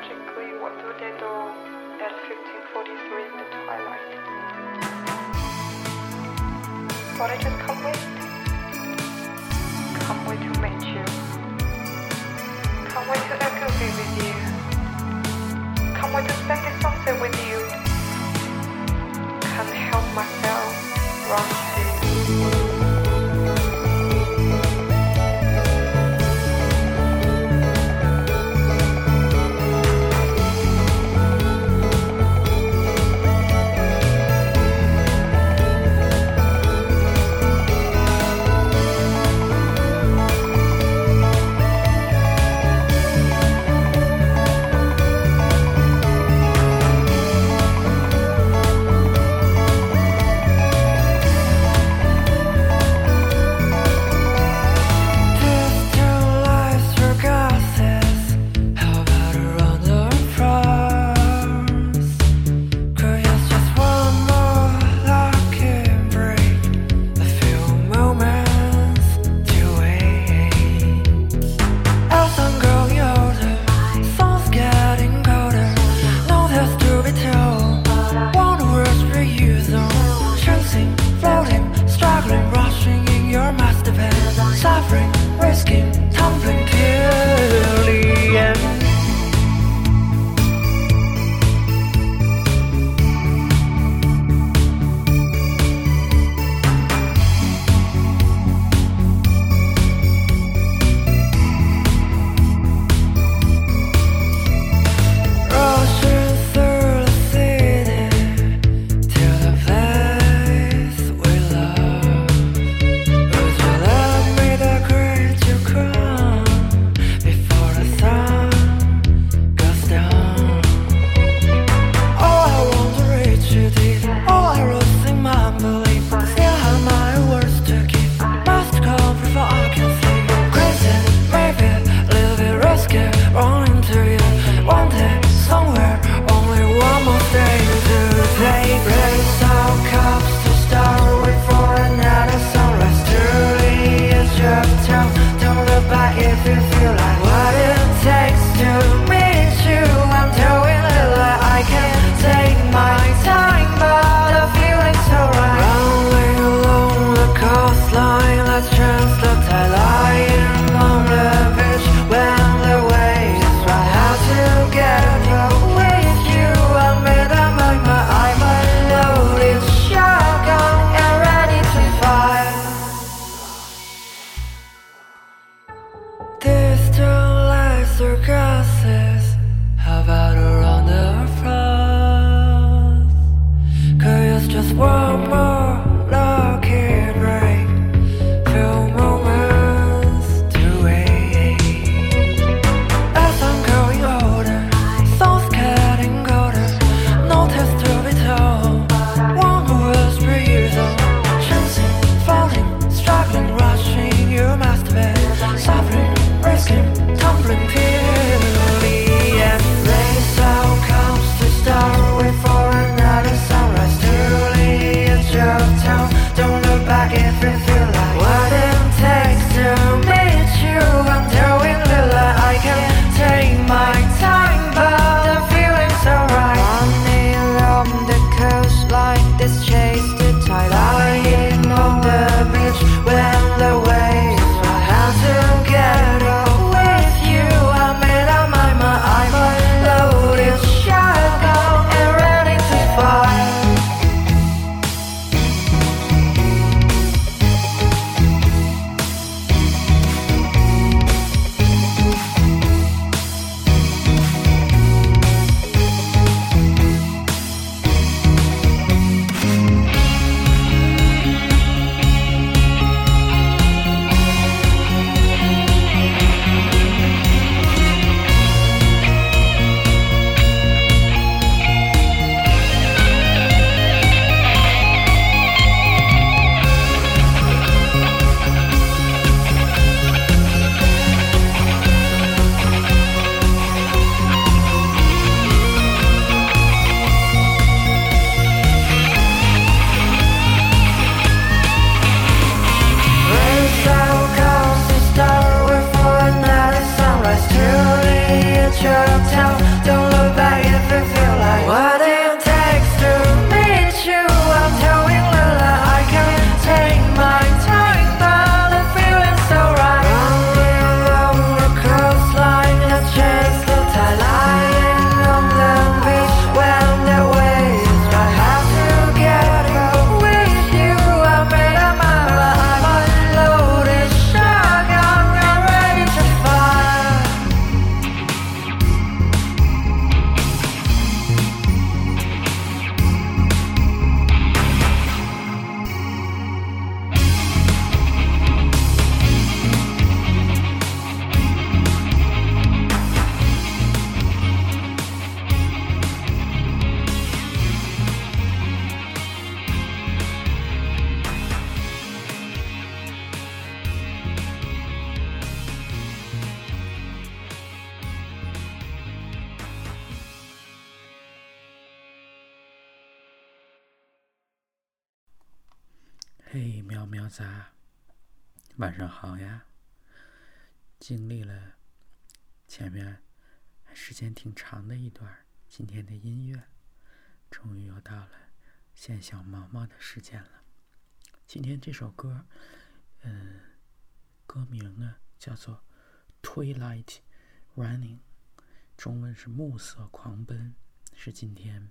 magically what do they do at 1543 in the twilight? But I just can't wait. Can't wait to meet you. Can't wait to agree with you. Can't wait to spend this sunset 嘿，喵喵子，晚上好呀！经历了前面时间挺长的一段今天的音乐，终于又到了献小毛毛的时间了。今天这首歌，嗯，歌名呢叫做《Twilight Running》，中文是《暮色狂奔》，是今天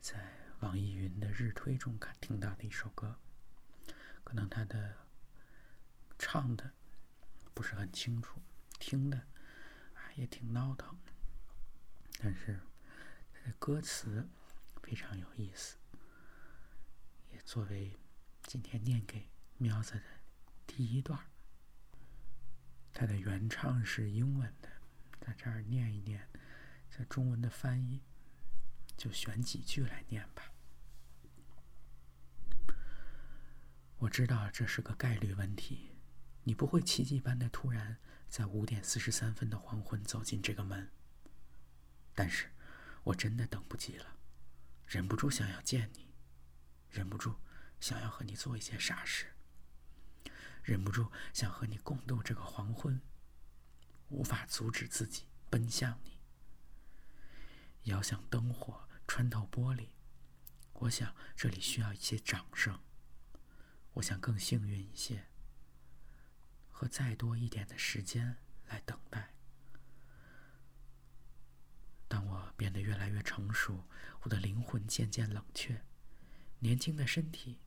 在网易云的日推中看听到的一首歌。可能他的唱的不是很清楚，听的啊也挺闹腾，但是他的歌词非常有意思，也作为今天念给喵子的第一段。他的原唱是英文的，在这儿念一念，这中文的翻译就选几句来念吧。我知道这是个概率问题，你不会奇迹般的突然在五点四十三分的黄昏走进这个门。但是，我真的等不及了，忍不住想要见你，忍不住想要和你做一些傻事，忍不住想和你共度这个黄昏，无法阻止自己奔向你。遥想灯火，穿透玻璃，我想这里需要一些掌声。我想更幸运一些，和再多一点的时间来等待。当我变得越来越成熟，我的灵魂渐渐冷却，年轻的身体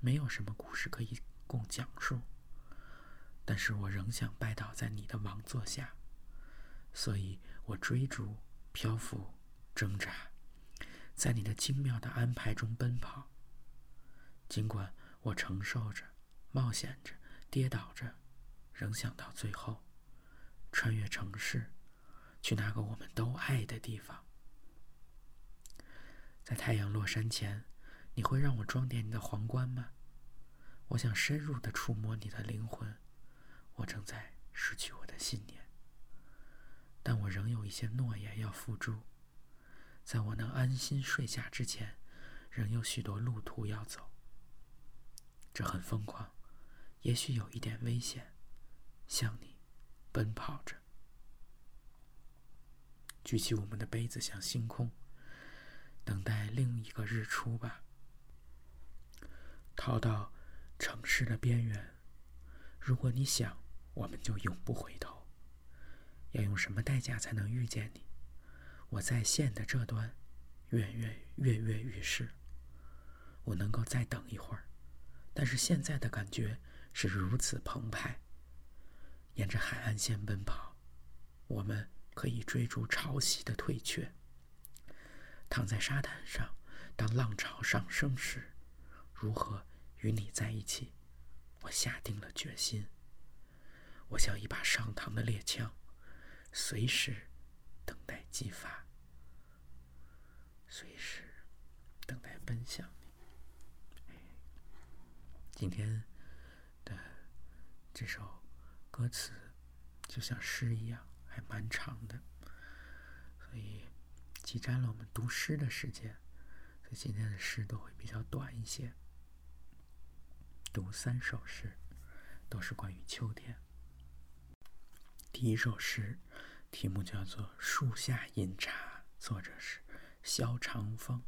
没有什么故事可以供讲述。但是我仍想拜倒在你的王座下，所以我追逐、漂浮、挣扎，在你的精妙的安排中奔跑。尽管。我承受着，冒险着，跌倒着，仍想到最后，穿越城市，去那个我们都爱的地方。在太阳落山前，你会让我装点你的皇冠吗？我想深入的触摸你的灵魂。我正在失去我的信念，但我仍有一些诺言要付诸。在我能安心睡下之前，仍有许多路途要走。这很疯狂，也许有一点危险。向你奔跑着，举起我们的杯子，向星空，等待另一个日出吧。逃到城市的边缘，如果你想，我们就永不回头。要用什么代价才能遇见你？我在线的这端，跃跃跃跃欲试。我能够再等一会儿。但是现在的感觉是如此澎湃。沿着海岸线奔跑，我们可以追逐潮汐的退却。躺在沙滩上，当浪潮上升时，如何与你在一起？我下定了决心。我像一把上膛的猎枪，随时等待激发，随时等待奔向。今天的这首歌词就像诗一样，还蛮长的，所以挤占了我们读诗的时间。所以今天的诗都会比较短一些，读三首诗，都是关于秋天。第一首诗题目叫做《树下饮茶》，作者是萧长风。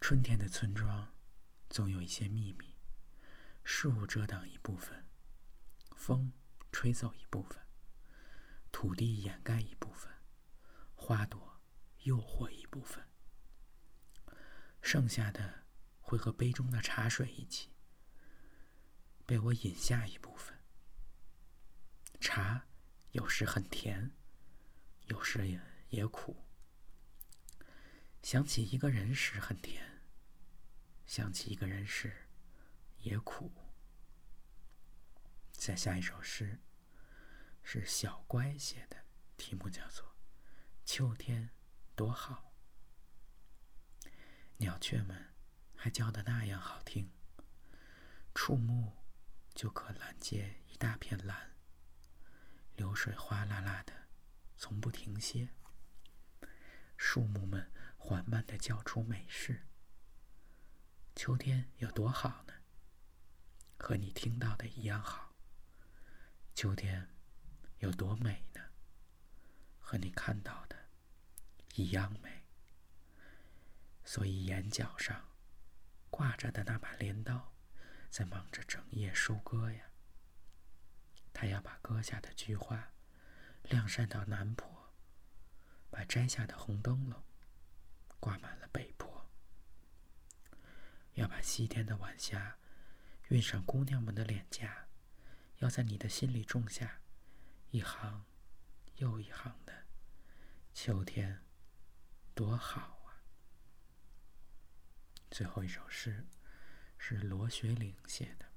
春天的村庄。总有一些秘密，树遮挡一部分，风吹走一部分，土地掩盖一部分，花朵诱惑一部分，剩下的会和杯中的茶水一起被我饮下一部分。茶有时很甜，有时也也苦。想起一个人时很甜。想起一个人时，也苦。再下一首诗，是小乖写的，题目叫做《秋天多好》。鸟雀们还叫得那样好听，触目就可拦截一大片蓝。流水哗啦啦的，从不停歇。树木们缓慢的叫出美事。秋天有多好呢？和你听到的一样好。秋天有多美呢？和你看到的一样美。所以眼角上挂着的那把镰刀，在忙着整夜收割呀。他要把割下的菊花晾晒到南坡，把摘下的红灯笼挂满了北坡，要把西天的晚霞运上姑娘们的脸颊，要在你的心里种下一行又一行的秋天，多好啊！最后一首诗是罗学岭写的，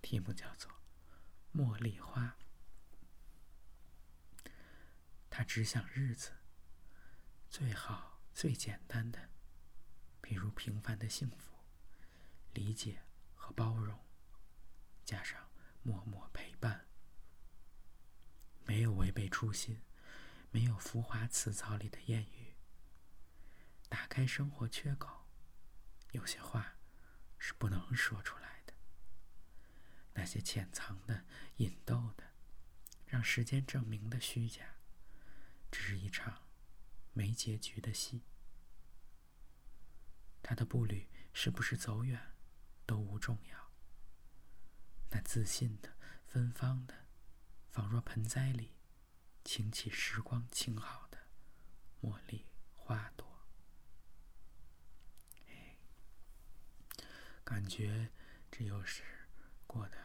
题目叫做《茉莉花》。他只想日子最好、最简单的，比如平凡的幸福、理解和包容，加上默默陪伴，没有违背初心，没有浮华辞藻里的艳语，打开生活缺口。有些话是不能说出来的，那些潜藏的、引逗的、让时间证明的虚假，只是一场没结局的戏。他的步履是不是走远都无重要。那自信的、芬芳的，仿若盆栽里倾起时光静好的茉莉花朵。感觉这又是过得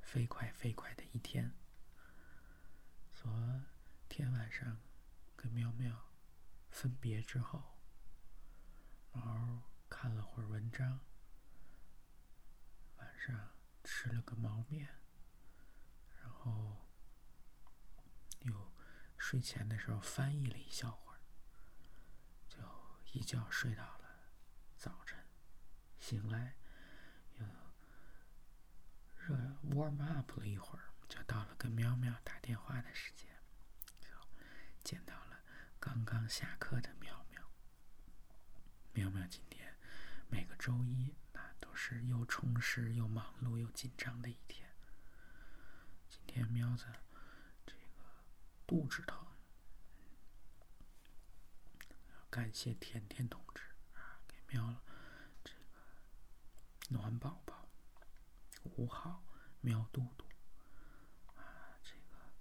飞快飞快的一天。昨天晚上跟喵喵分别之后，猫看了会儿文章，上吃了个毛面，然后又睡前的时候翻译了一小会儿，就一觉睡到了早晨，醒来又。热 warm up 了一会儿，就到了跟喵喵打电话的时间，就见到了刚刚下课的喵喵。喵喵今天每个周一是又充实又忙碌又紧张的一天。今天喵子这个肚子疼，感谢甜甜同志啊，给喵了这个暖宝宝。五号喵肚肚啊，这个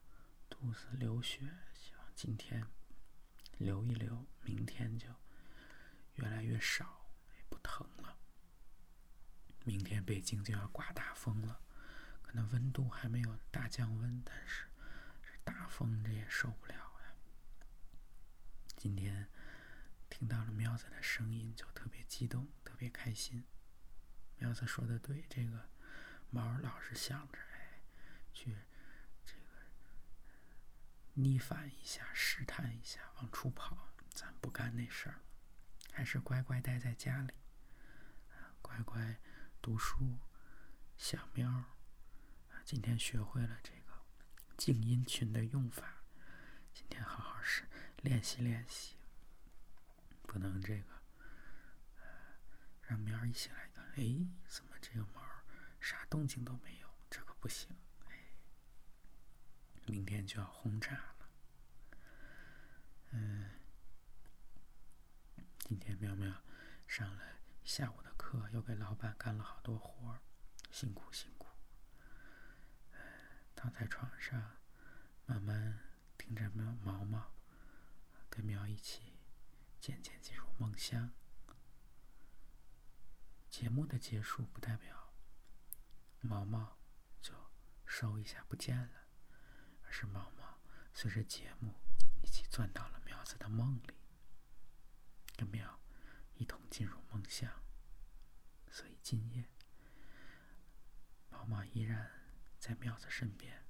肚子流血，希望今天流一流，明天就越来越少，明天北京就要刮大风了，可能温度还没有大降温，但是这大风这也受不了呀。今天听到了喵子的声音，就特别激动，特别开心。喵子说的对，这个。猫老是想着，哎，去这个逆反一下，试探一下，往出跑。咱不干那事儿，还是乖乖待在家里，乖乖读书。小喵，今天学会了这个静音群的用法，今天好好是练习练习。不能这个，让喵一起来看，哎，怎么这个猫？啥动静都没有，这可不行！明天就要轰炸了。嗯，今天喵喵上了下午的课，又给老板干了好多活儿，辛苦辛苦。躺在床上，慢慢听着苗毛毛跟苗一起渐渐进入梦乡。节目的结束不代表。毛毛就收一下不见了，而是毛毛随着节目一起钻到了苗子的梦里，跟苗一同进入梦乡。所以今夜，毛毛依然在庙子身边，